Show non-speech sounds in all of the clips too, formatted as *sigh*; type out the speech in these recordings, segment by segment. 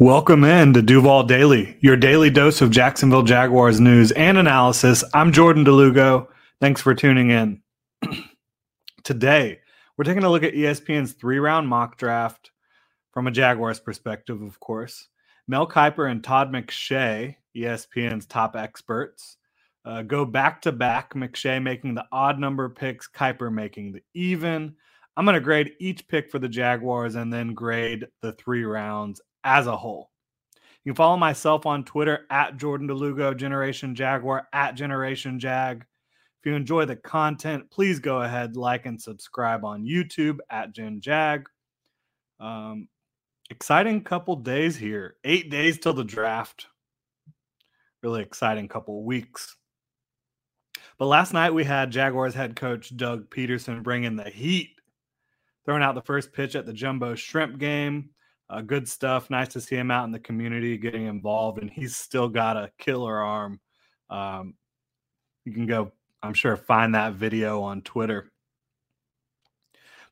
Welcome in to Duval Daily, your daily dose of Jacksonville Jaguars news and analysis. I'm Jordan de Lugo. Thanks for tuning in. *clears throat* Today, we're taking a look at ESPN's three round mock draft from a Jaguars perspective, of course. Mel Kiper and Todd McShay, ESPN's top experts, uh, go back to back. McShay making the odd number picks, Kiper making the even. I'm going to grade each pick for the Jaguars and then grade the three rounds as a whole. You can follow myself on Twitter at Jordan de Lugo, Generation Jaguar, at Generation Jag. If you enjoy the content, please go ahead, like, and subscribe on YouTube at Gen Jag. Um, exciting couple days here. Eight days till the draft. Really exciting couple weeks. But last night we had Jaguars head coach Doug Pederson bringing the heat, throwing out the first pitch at the Jumbo Shrimp game. Uh, good stuff. Nice to see him out in the community getting involved, and he's still got a killer arm. Um, you can go, I'm sure, find that video on Twitter.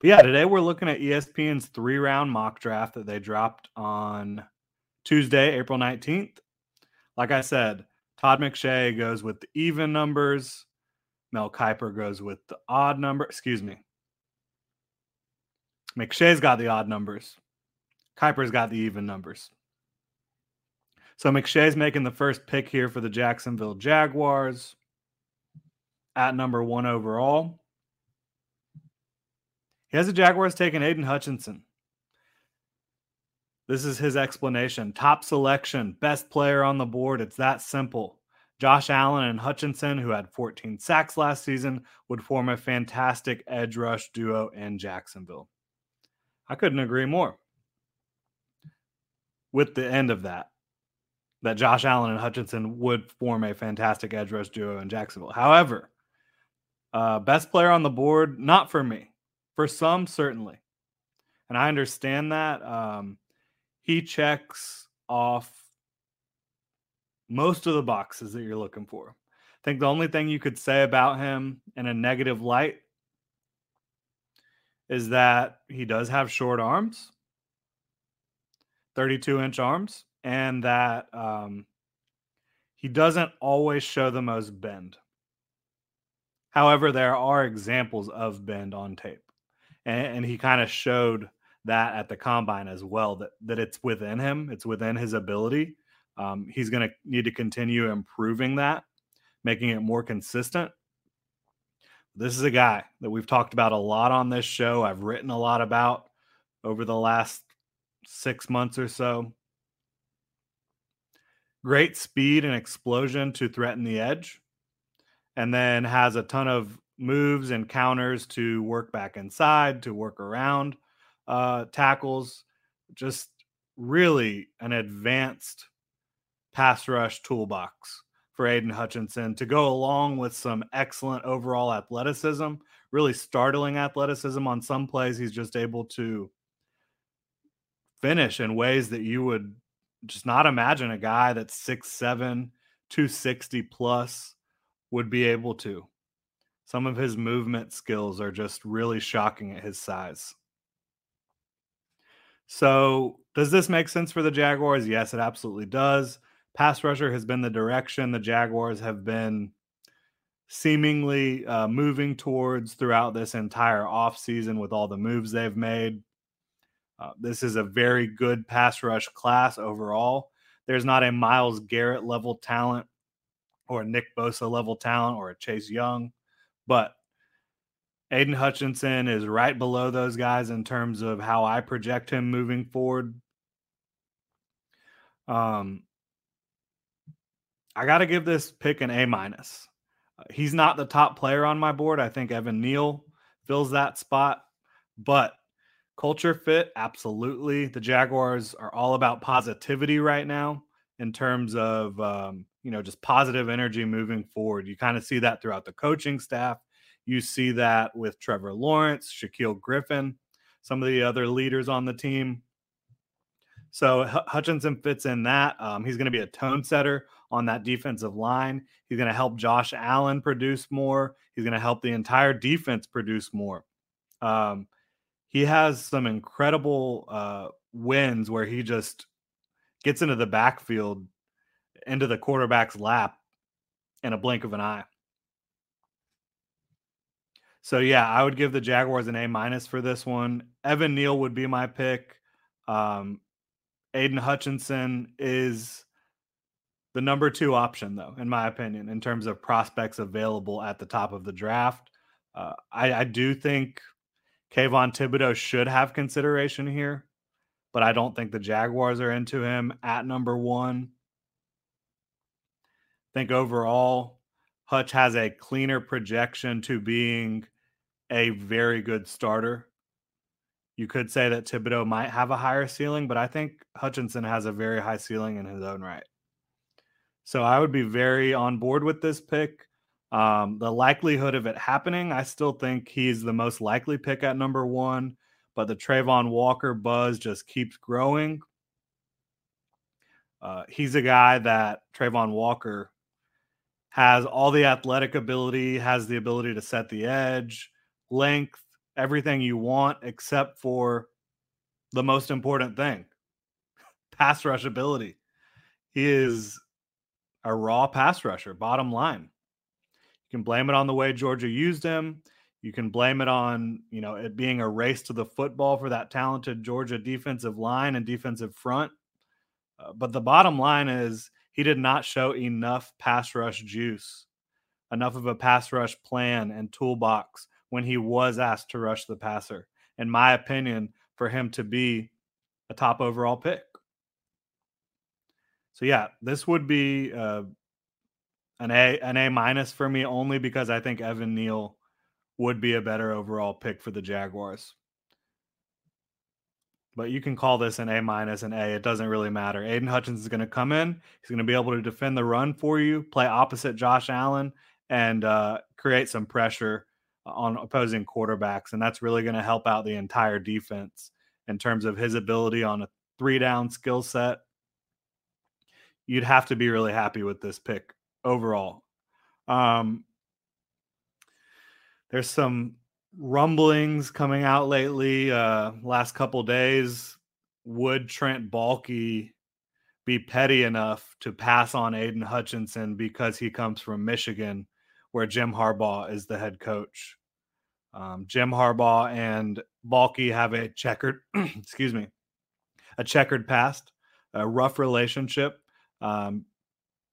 But yeah, today we're looking at ESPN's three round mock draft that they dropped on Tuesday, April 19th. Like I said, Todd McShay goes with the even numbers. Mel Kiper goes with the odd number. Excuse me. McShay's got the odd numbers. Kiper's got the even numbers. So McShay's making the first pick here for the Jacksonville Jaguars at number one overall. He has the Jaguars taking Aidan Hutchinson. This is his explanation. Top selection, best player on the board. It's that simple. Josh Allen and Hutchinson, who had 14 sacks last season, would form a fantastic edge rush duo in Jacksonville. I couldn't agree more with the end of that, that Josh Allen and Hutchinson would form a fantastic edge rush duo in Jacksonville. However, uh, best player on the board, not for me. For some, certainly. And I understand that. Um, he checks off most of the boxes that you're looking for. I think the only thing you could say about him in a negative light is that he does have short arms. 32 inch arms, and that um, he doesn't always show the most bend. However, there are examples of bend on tape, and, and he kind of showed that at the combine as well that that it's within him, it's within his ability. Um, he's going to need to continue improving that, making it more consistent. This is a guy that we've talked about a lot on this show. I've written a lot about over the last six months or so. Great speed and explosion to threaten the edge, and then has a ton of moves and counters to work back inside, to work around uh, tackles. Just really an advanced pass rush toolbox for Aidan Hutchinson to go along with some excellent overall athleticism, really startling athleticism on some plays. He's just able to finish in ways that you would just not imagine a guy that's 6'7, 260 plus would be able to. Some of his movement skills are just really shocking at his size. So, does this make sense for the Jaguars? Yes, it absolutely does. Pass rusher has been the direction the Jaguars have been seemingly uh, moving towards throughout this entire offseason with all the moves they've made. Uh, this is a very good pass rush class overall. There's not a Myles Garrett level talent or a Nick Bosa level talent or a Chase Young, but Aidan Hutchinson is right below those guys in terms of how I project him moving forward. Um, I got to give this pick an A minus. Uh, he's not the top player on my board. I think Evan Neal fills that spot, but culture fit, absolutely. The Jaguars are all about positivity right now in terms of um, you know just positive energy moving forward. You kind of see that throughout the coaching staff. You see that with Trevor Lawrence, Shaquill Griffin, some of the other leaders on the team. So H- Hutchinson fits in that. Um, he's going to be a tone setter on that defensive line. He's going to help Josh Allen produce more. He's going to help the entire defense produce more. Um, he has some incredible uh, wins where he just gets into the backfield, into the quarterback's lap in a blink of an eye. So yeah, I would give the Jaguars an A minus for this one. Evan Neal would be my pick. Um, Aidan Hutchinson is the number two option, though, in my opinion, in terms of prospects available at the top of the draft. Uh, I, I, do think Kayvon Thibodeaux should have consideration here, but I don't think the Jaguars are into him at number one. I think overall, Hutch has a cleaner projection to being a very good starter you could say that Thibodeaux might have a higher ceiling, but I think Hutchinson has a very high ceiling in his own right. So I would be very on board with this pick. Um, the likelihood of it happening, I still think he's the most likely pick at number one, but the Travon Walker buzz just keeps growing. Uh, he's a guy that Travon Walker has all the athletic ability, has the ability to set the edge, length, everything you want except for the most important thing pass rush ability. He is a raw pass rusher, bottom line. You can blame it on the way Georgia used him. You can blame it on, you know, it being a race to the football for that talented Georgia defensive line and defensive front. Uh, but the bottom line is he did not show enough pass rush juice, enough of a pass rush plan and toolbox when he was asked to rush the passer. In my opinion, for him to be a top overall pick. So yeah, this would be uh, an A an A minus for me only because I think Evan Neal would be a better overall pick for the Jaguars. But you can call this an A minus, an A. It doesn't really matter. Aidan Hutchins is going to come in. He's going to be able to defend the run for you, play opposite Josh Allen, and uh, create some pressure on opposing quarterbacks, and that's really going to help out the entire defense in terms of his ability on a three down skill set. You'd have to be really happy with this pick overall. Um, there's some rumblings coming out lately, uh, last couple days. Would Trent Baalke be petty enough to pass on Aidan Hutchinson because he comes from Michigan where Jim Harbaugh is the head coach. Um, Jim Harbaugh and Baalke have a checkered, *clears throat* excuse me, a checkered past, a rough relationship. Um,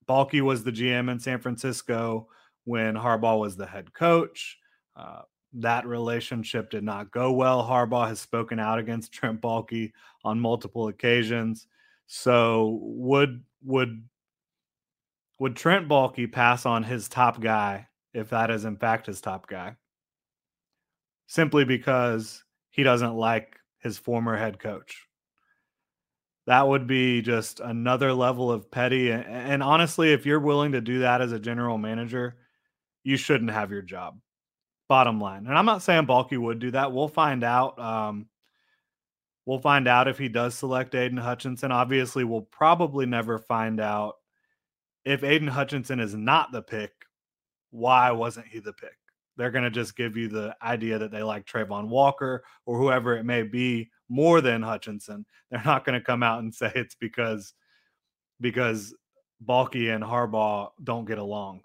Baalke was the GM in San Francisco when Harbaugh was the head coach. Uh, that relationship did not go well. Harbaugh has spoken out against *laughs* Trent Baalke on multiple occasions. So would would would Trent Baalke pass on his top guy if that is in fact his top guy, simply because he doesn't like his former head coach. That would be just another level of petty. And, honestly, if you're willing to do that as a general manager, you shouldn't have your job. Bottom line. And I'm not saying Baalke would do that. We'll find out. Um, we'll find out if he does select Aidan Hutchinson. Obviously, we'll probably never find out if Aidan Hutchinson is not the pick why wasn't he the pick? They're going to just give you the idea that they like Travon Walker or whoever it may be more than Hutchinson. They're not going to come out and say it's because because Baalke and Harbaugh don't get along.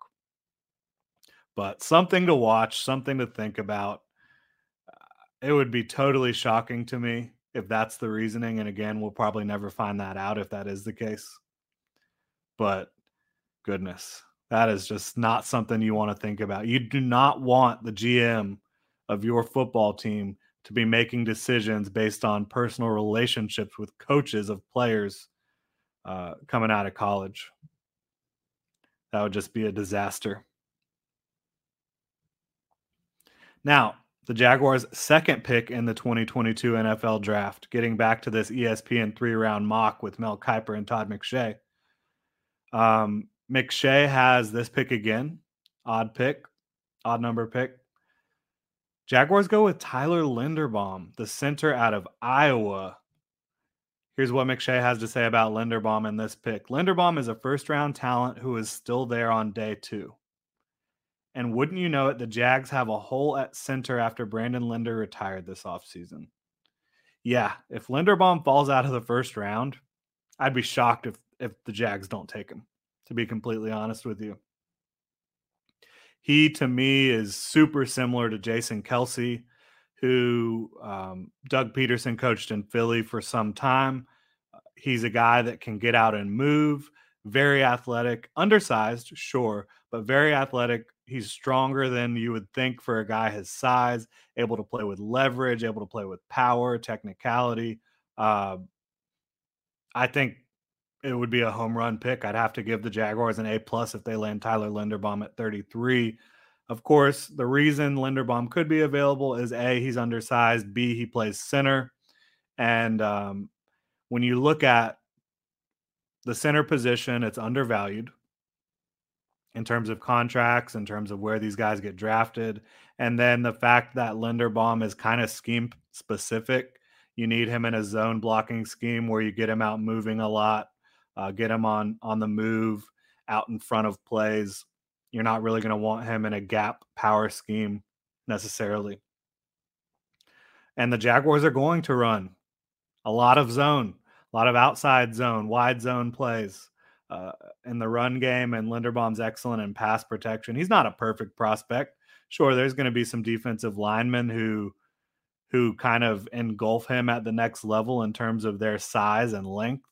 But something to watch, something to think about. It would be totally shocking to me if that's the reasoning. And again, we'll probably never find that out if that is the case. But goodness, that is just not something you want to think about. You do not want the GM of your football team to be making decisions based on personal relationships with coaches of players uh, coming out of college. That would just be a disaster. Now, the Jaguars' second pick in the 2022 NFL draft, getting back to this ESPN three round mock with Mel Kiper and Todd McShay. Um, McShay has this pick again, odd pick, odd number pick. Jaguars go with Tyler Linderbaum, the center out of Iowa. Here's what McShay has to say about Linderbaum in this pick. Linderbaum is a first round talent who is still there on day two. And wouldn't you know it, the Jags have a hole at center after Brandon Linder retired this offseason. Yeah, if Linderbaum falls out of the first round, I'd be shocked if, if the Jags don't take him, to be completely honest with you. He, to me, is super similar to Jason Kelce, who um, Doug Pederson coached in Philly for some time. He's a guy that can get out and move, very athletic, undersized, sure, but very athletic, he's stronger than you would think for a guy his size, able to play with leverage, able to play with power, technicality. Uh, I think it would be a home run pick. I'd have to give the Jaguars an A plus if they land Tyler Linderbaum at 33. Of course, the reason Linderbaum could be available is A, he's undersized, B, he plays center. And um, when you look at the center position, it's undervalued in terms of contracts, in terms of where these guys get drafted. And then the fact that Linderbaum is kind of scheme specific. You need him in a zone blocking scheme where you get him out moving a lot, uh, get him on on the move, out in front of plays. You're not really going to want him in a gap power scheme necessarily. And the Jaguars are going to run a lot of zone, a lot of outside zone, wide zone plays uh, in the run game, and Linderbaum's excellent in pass protection. He's not a perfect prospect. Sure, there's going to be some defensive linemen who who kind of engulf him at the next level in terms of their size and length.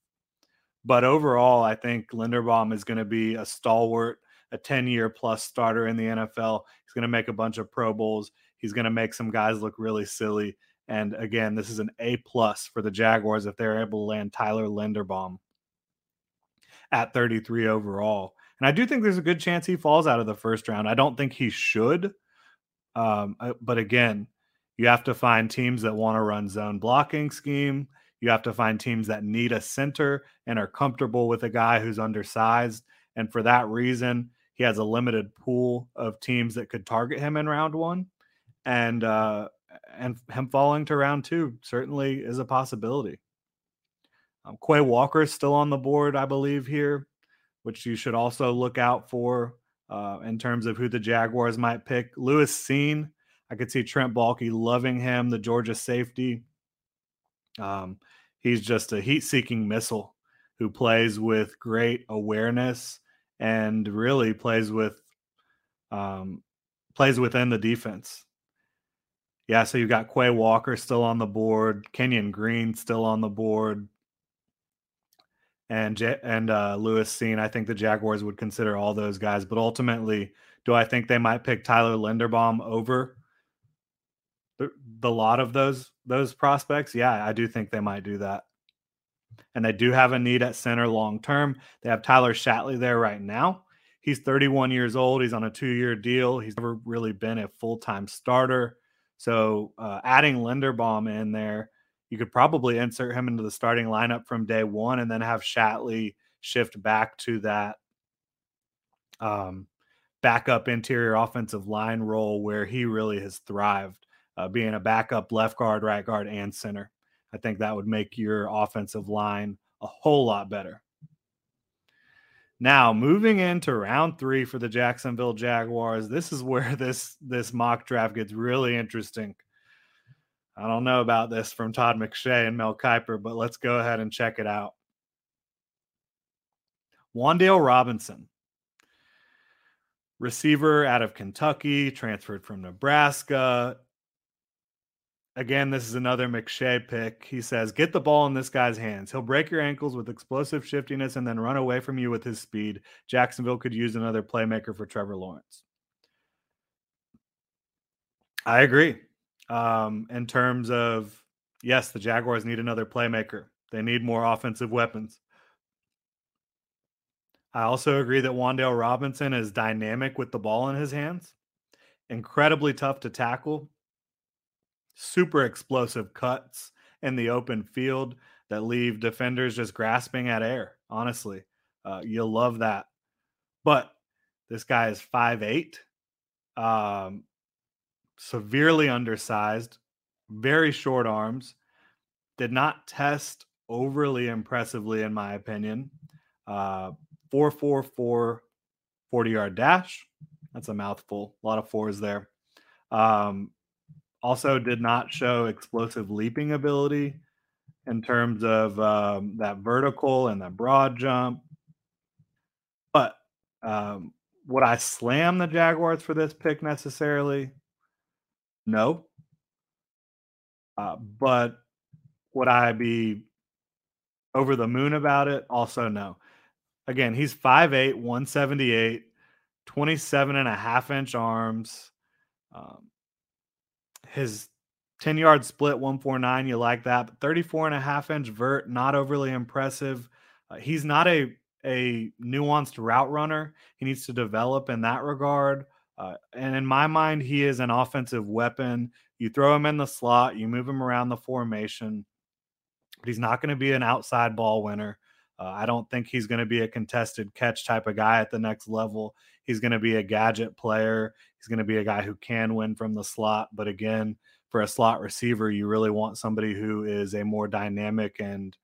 But overall, I think Linderbaum is going to be a stalwart, a 10 year plus starter in the NFL. He's going to make a bunch of Pro Bowls. He's going to make some guys look really silly. And again, this is an A plus for the Jaguars if they're able to land Tyler Linderbaum at 33 overall. And I do think there's a good chance he falls out of the first round. I don't think he should. Um, uh, but again, you have to find teams that want to run zone blocking scheme. You have to find teams that need a center and are comfortable with a guy who's undersized. And for that reason, he has a limited pool of teams that could target him in round one. And uh, and him falling to round two certainly is a possibility. Um, Quay Walker is still on the board, I believe, here, which you should also look out for uh, in terms of who the Jaguars might pick. Lewis Cine, I could see Trent Baalke loving him, the Georgia safety. Um, he's just a heat seeking missile who plays with great awareness and really plays with um, plays within the defense. Yeah, so you've got Quay Walker still on the board, Kenyon Green still on the board, and and uh, Lewis Cine. I think the Jaguars would consider all those guys, but ultimately, do I think they might pick Tyler Linderbaum over the, lot of those those prospects? Yeah, I do think they might do that. And they do have a need at center long term. They have Tyler Shatley there right now. He's 31 years old. He's on a two year deal. He's never really been a full time starter. So uh, adding Linderbaum in there you could probably insert him into the starting lineup from day one and then have Shatley shift back to that um, backup interior offensive line role where he really has thrived, uh, being a backup left guard, right guard, and center. I think that would make your offensive line a whole lot better. Now, moving into round three for the Jacksonville Jaguars, this is where *laughs* this this mock draft gets really interesting. I don't know about this from Todd McShay and Mel Kiper, but let's go ahead and check it out. Wan'Dale Robinson, receiver out of Kentucky, transferred from Nebraska. Again, this is another McShay pick. He says, Get the ball in this guy's hands. He'll break your ankles with explosive shiftiness and then run away from you with his speed. Jacksonville could use another playmaker for Trevor Lawrence. I agree. Um, in terms of, yes, the Jaguars need another playmaker, they need more offensive weapons. I also agree that Wan'Dale Robinson is dynamic with the ball in his hands, incredibly tough to tackle, super explosive cuts in the open field that leave defenders just grasping at air. Honestly, uh, you'll love that. But this guy is five eight, um, severely undersized, very short arms, did not test overly impressively, in my opinion. Uh, 444 40 yard dash. That's a mouthful. A lot of fours there. Um, also, did not show explosive leaping ability in terms of um, that vertical and that broad jump. But um, would I slam the Jaguars for this pick necessarily? No. Uh, but would I be over the moon about it? Also, no. Again, he's 5'8, 178, 27 and a half inch arms. Um, his 10 yard split, 149, you like that. But 34 and a half inch vert, not overly impressive. Uh, he's not a, a nuanced route runner. He needs to develop in that regard. Uh, and in my mind, he is an offensive weapon. You throw him in the slot, you move him around the formation, but he's not going to be an outside ball winner. Uh, I don't think he's going to be a contested catch type of guy at the next level. He's going to be a gadget player. He's going to be a guy who can win from the slot. But again, for a slot receiver, you really want somebody who is a more dynamic and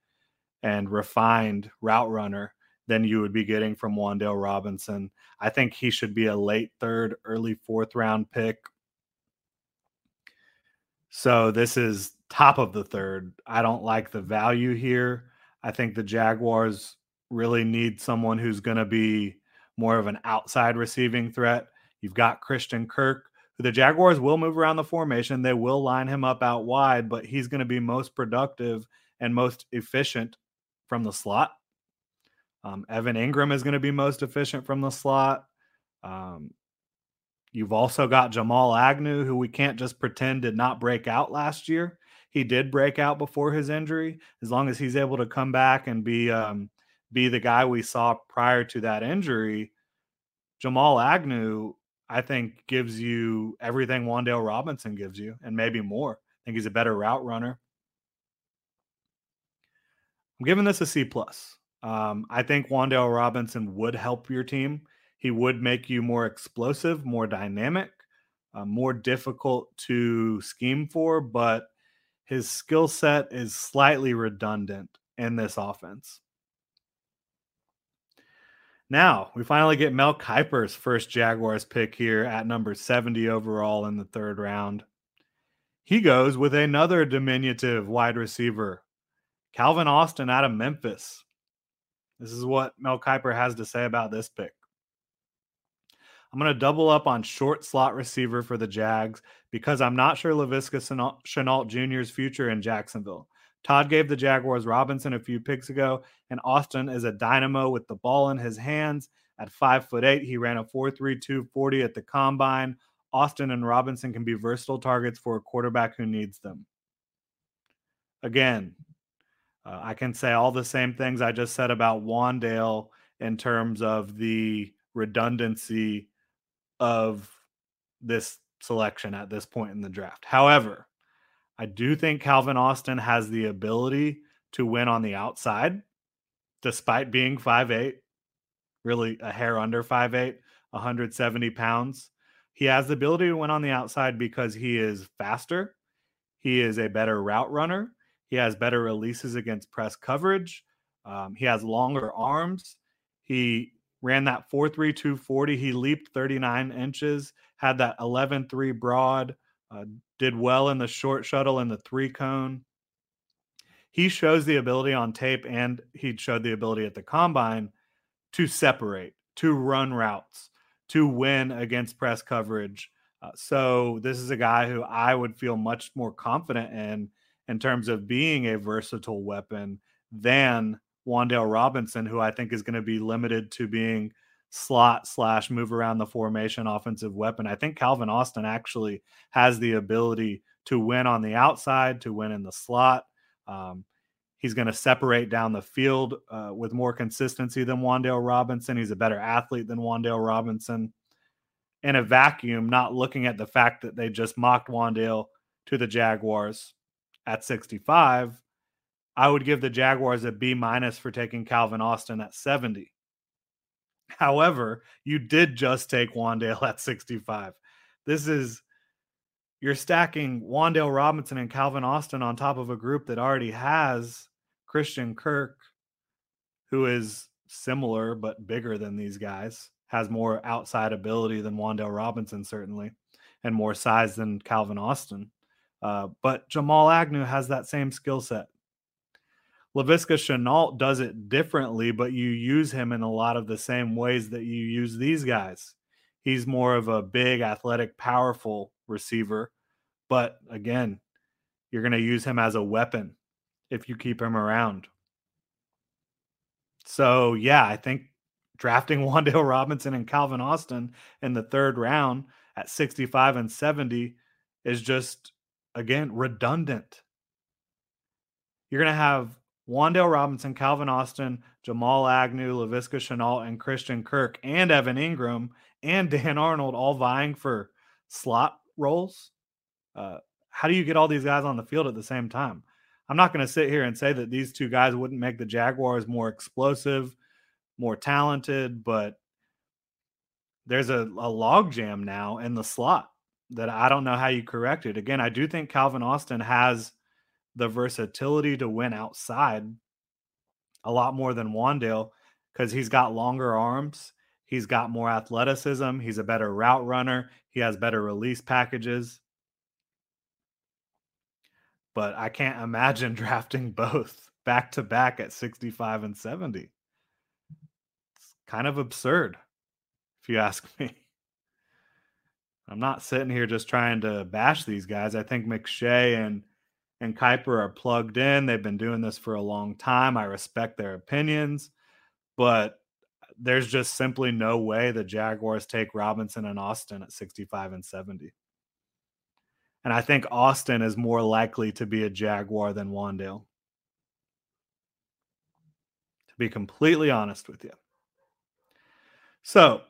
and refined route runner than you would be getting from Wan'Dale Robinson. I think he should be a late third, early fourth round pick. So this is top of the third. I don't like the value here. I think the Jaguars really need someone who's going to be more of an outside receiving threat. You've got Christian Kirk, who the Jaguars will move around the formation. They will line him up out wide, but he's going to be most productive and most efficient from the slot. Um, Evan Engram is going to be most efficient from the slot. Um, you've also got Jamal Agnew, who we can't just pretend did not break out last year. He did break out before his injury. As long as he's able to come back and be um, be the guy we saw prior to that injury, Jamal Agnew, I think, gives you everything Wan'Dale Robinson gives you, and maybe more. I think he's a better route runner. I'm giving this a C plus. Um, I think Wan'Dale Robinson would help your team. He would make you more explosive, more dynamic, uh, more difficult to scheme for, but his skill set is slightly redundant in this offense. Now we finally get Mel Kiper's first Jaguars pick here at number 70 overall in the third round. He goes with another diminutive wide receiver, Calvin Austin out of Memphis. This is what Mel Kiper has to say about this pick. I'm going to double up on short slot receiver for the Jags because I'm not sure Laviska Shenault Jr.'s future in Jacksonville. Todd gave the Jaguars Robinson a few picks ago, and Austin is a dynamo with the ball in his hands. At five foot eight, he ran a 4.32 40 at the combine. Austin and Robinson can be versatile targets for a quarterback who needs them. Again, uh, I can say all the same things I just said about Wan'Dale in terms of the redundancy of this selection at this point in the draft. However, I do think Calvin Austin has the ability to win on the outside, despite being 5'8, really a hair under 5'8, 170 pounds. He has the ability to win on the outside because he is faster. He is a better route runner. He has better releases against press coverage. Um, he has longer arms. He ran that 4.3240. He leaped 39 inches, had that 11.3 broad, uh, did well in the short shuttle and the three cone. He shows the ability on tape and he showed the ability at the combine to separate, to run routes, to win against press coverage. Uh, so this is a guy who I would feel much more confident in in terms of being a versatile weapon than Wan'Dale Robinson, who I think is going to be limited to being slot slash move around the formation offensive weapon. I think Calvin Austin actually has the ability to win on the outside, to win in the slot. Um, he's going to separate down the field uh, with more consistency than Wan'Dale Robinson. He's a better athlete than Wan'Dale Robinson. In a vacuum, not looking at the fact that they just mocked Wan'Dale to the Jaguars at 65, I would give the Jaguars a B minus for taking Calvin Austin at 70. However, you did just take Wan'Dale at 65. This is you're stacking Wan'Dale Robinson and Calvin Austin on top of a group that already has Christian Kirk, who is similar but bigger than these guys, has more outside ability than Wan'Dale Robinson, certainly, and more size than Calvin Austin. Uh, but Jamal Agnew has that same skill set. Laviska Shenault does it differently, but you use him in a lot of the same ways that you use these guys. He's more of a big, athletic, powerful receiver. But again, you're going to use him as a weapon if you keep him around. So, yeah, I think drafting *laughs* Wan'Dale Robinson and Calvin Austin in the third round at 65 and 70 is just, again, redundant. You're going to have Wan'Dale Robinson, Calvin Austin, Jamal Agnew, Laviska Shenault, and Christian Kirk, and Evan Engram and *laughs* Dan Arnold all vying for slot roles. Uh, how do you get all these guys on the field at the same time? I'm not going to sit here and say that these two guys wouldn't make the Jaguars more explosive, more talented, but there's a, a logjam now in the slot that I don't know how you correct it. Again, I do think Calvin Austin has the versatility to win outside a lot more than Wan'Dale because he's got longer arms. He's got more athleticism. He's a better route runner. He has better release packages. But I can't imagine *laughs* drafting both back to back at 65 and 70. It's kind of absurd, if you ask *laughs* me. I'm not sitting here just trying to bash these guys. I think McShay and and Kiper are plugged in. They've been doing this for a long time. I respect their opinions, but there's just simply no way the Jaguars take Robinson and Austin at 65 and 70. And I think Austin is more likely to be a Jaguar than Wan'Dale. To be completely honest with you. So,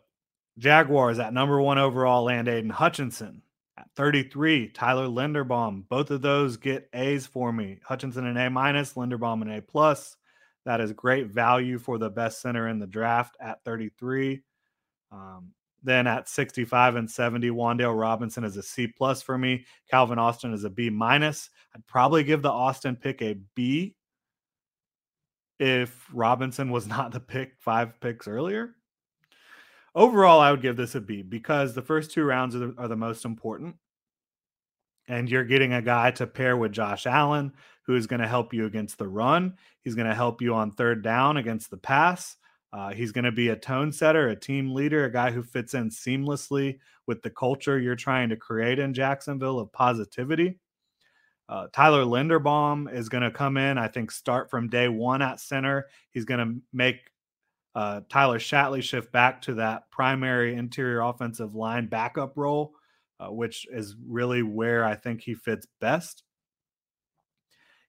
Jaguars at number one overall land Aidan Hutchinson. At 33, Tyler Linderbaum. Both of those get A's for me. Hutchinson an A minus, Linderbaum an A plus. That is great value for the best center in the draft at 33. Um, then at 65 and 70, Wan'Dale Robinson is a C plus for me. Calvin Austin is a B minus. I'd probably give the Austin pick a B if Robinson was *laughs* not the pick five picks earlier overall, I would give this a B because the first two rounds are the, are the most important. And you're getting a guy to pair with Josh Allen, who is going to help you against the run. He's going to help you on third down against the pass. Uh, he's going to be a tone setter, a team leader, a guy who fits in seamlessly with the culture you're trying to create in Jacksonville of positivity. Uh, Tyler Linderbaum is going to come in, I think, start from day one at center. He's going to make uh, Tyler Shatley shift back to that primary interior offensive line backup role, uh, which is really where I think he fits best.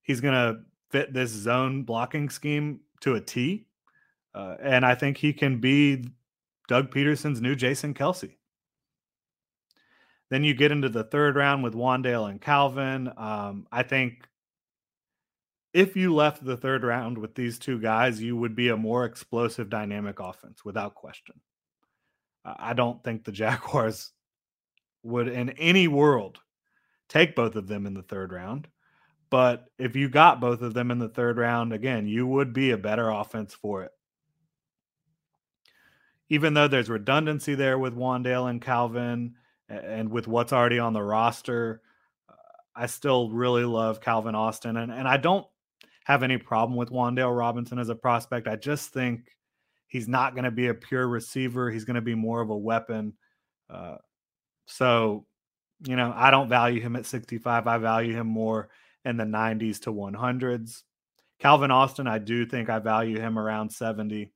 He's going to fit this zone blocking scheme to a T. Uh, and I think he can be Doug Pederson's new Jason Kelce. Then you get into the third round with Wan'Dale and Calvin. Um, I think if you left the third round with these two guys, you would be a more explosive, dynamic offense without question. I don't think the *laughs* Jaguars would, in any world, take both of them in the third round. But if you got both of them in the third round, again, you would be a better offense for it. Even though there's redundancy there with Wan'Dale and Calvin and with what's already on the roster, uh, I still really love Calvin Austin. And, and I don't have any problem with Wan'Dale Robinson as a prospect. I just think he's not going to be a pure receiver. He's going to be more of a weapon. Uh, so you know, I don't value him at 65. I value him more in the 90s to 100s. Calvin Austin, I do think I value him around 70.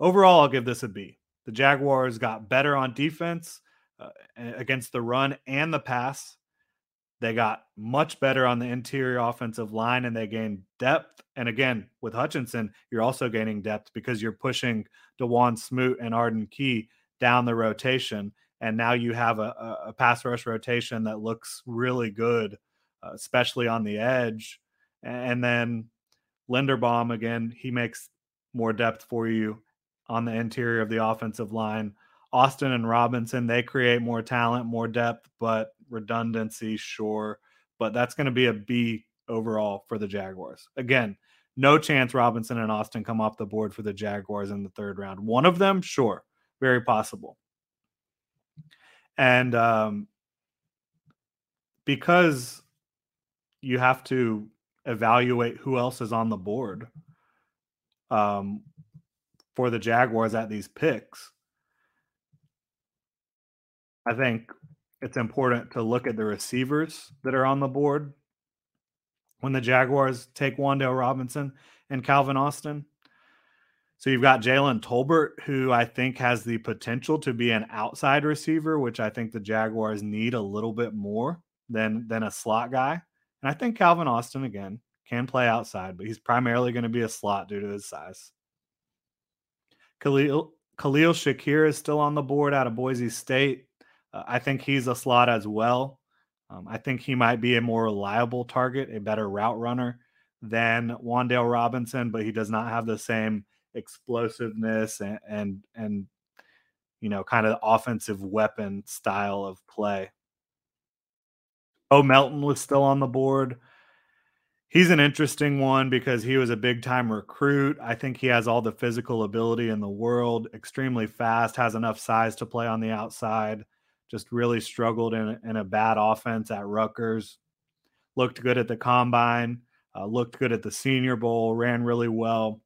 Overall, I'll give this a B. The Jaguars got better on defense uh, against the run and the pass. They got much better on the interior offensive line and they gained depth. And again, with Hutchinson, you're also gaining depth because you're pushing Dawuane Smoot and Arden Key down the rotation. And now you have a, a pass rush rotation that looks really good, uh, especially on the edge. And then Linderbaum, again, he makes more depth for you on the interior of the offensive line. Austin and Robinson, they create more talent, more depth, but redundancy, sure. But that's going to be a B overall for the Jaguars. Again, no chance Robinson and Austin come off the board for the Jaguars in the third round. One of them, sure, very possible. And um, because you have to evaluate who else is on the board um, for the Jaguars at these picks, I think it's important to look at the receivers that are on the board when the Jaguars take Wan'Dale Robinson and Calvin Austin. So you've got Jalen Tolbert, who I think has the potential to be an outside receiver, which I think the Jaguars need a little bit more than than a slot guy. And I think Calvin Austin again can play outside, but he's primarily going to be a slot due to his size. Khalil Khalil Shakir is still on the board out of Boise State. Uh, I think he's a slot as well. Um, I think he might be a more reliable target, a better route runner than Wan'Dale Robinson, but he does not have the same explosiveness and and, and you know kind of offensive weapon style of play. Oh, Melton was still on the board. He's an interesting one because he was a big time recruit. I think he has all the physical ability in the world, extremely fast, has enough size to play on the outside just really struggled in, in a bad offense at Rutgers. Looked good at the combine, uh, looked good at the Senior Bowl, ran really well.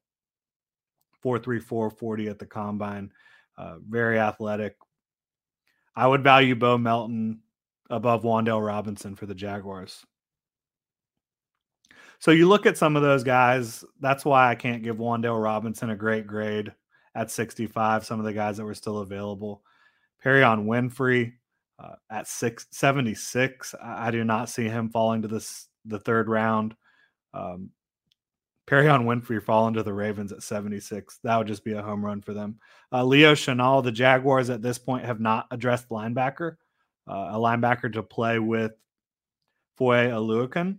434 40 at the combine. Uh, very athletic. I would value Bo Melton above Wan'Dale Robinson for the Jaguars. So you look at some of those guys. That's why I can't give Wan'Dale Robinson a great grade at 65. Some of the guys that were still available. Perrion Winfrey uh, at six, 76. I, I, do not see him falling to this the third round. Um, Perrion Winfrey falling to the Ravens at 76. That would just be a home run for them. Uh, Leo Chenal, the Jaguars at this point have not addressed linebacker, uh, a linebacker to play with Foye Oluokun.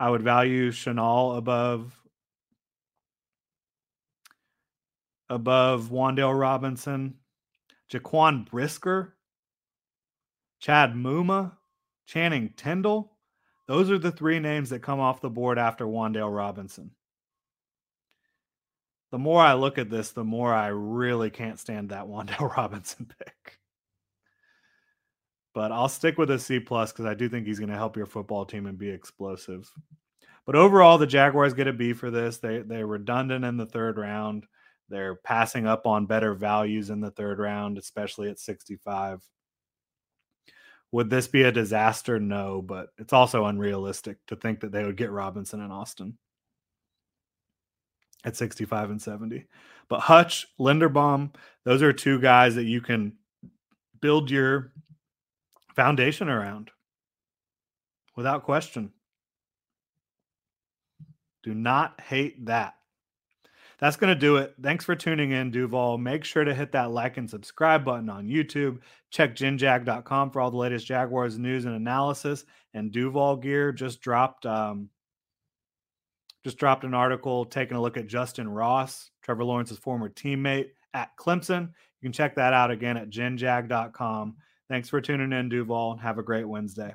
I would value Chenal above above Wan'Dale Robinson. Jaquan Brisker, Chad Muma, Channing Tindall. Those are the three names that come off the board after Wan'Dale Robinson. The more I look at this, the more I really can't stand that *laughs* Wan'Dale Robinson pick. But I'll stick with a C plus because I do think he's going to help your football team and be explosive. But overall, the Jaguars get a B for this. They they're redundant in the third round. They're passing up on better values in the third round, especially at 65. Would this be a disaster? No, but it's also unrealistic to think that they would get Robinson and Austin at 65 and 70. But Hutch, Linderbaum, those are two guys that you can build your foundation around without question. Do not hate that that's going to do it. Thanks for tuning in, Duval. Make sure to hit that like and subscribe button on YouTube. Check ginjag.com for all the latest Jaguars news and analysis. And Duval Gear just dropped um, just dropped an article taking a look at Justin Ross, Trevor Lawrence's former teammate at Clemson. You can check that out again at ginjag.com. Thanks for tuning in, Duval. and Have a great Wednesday.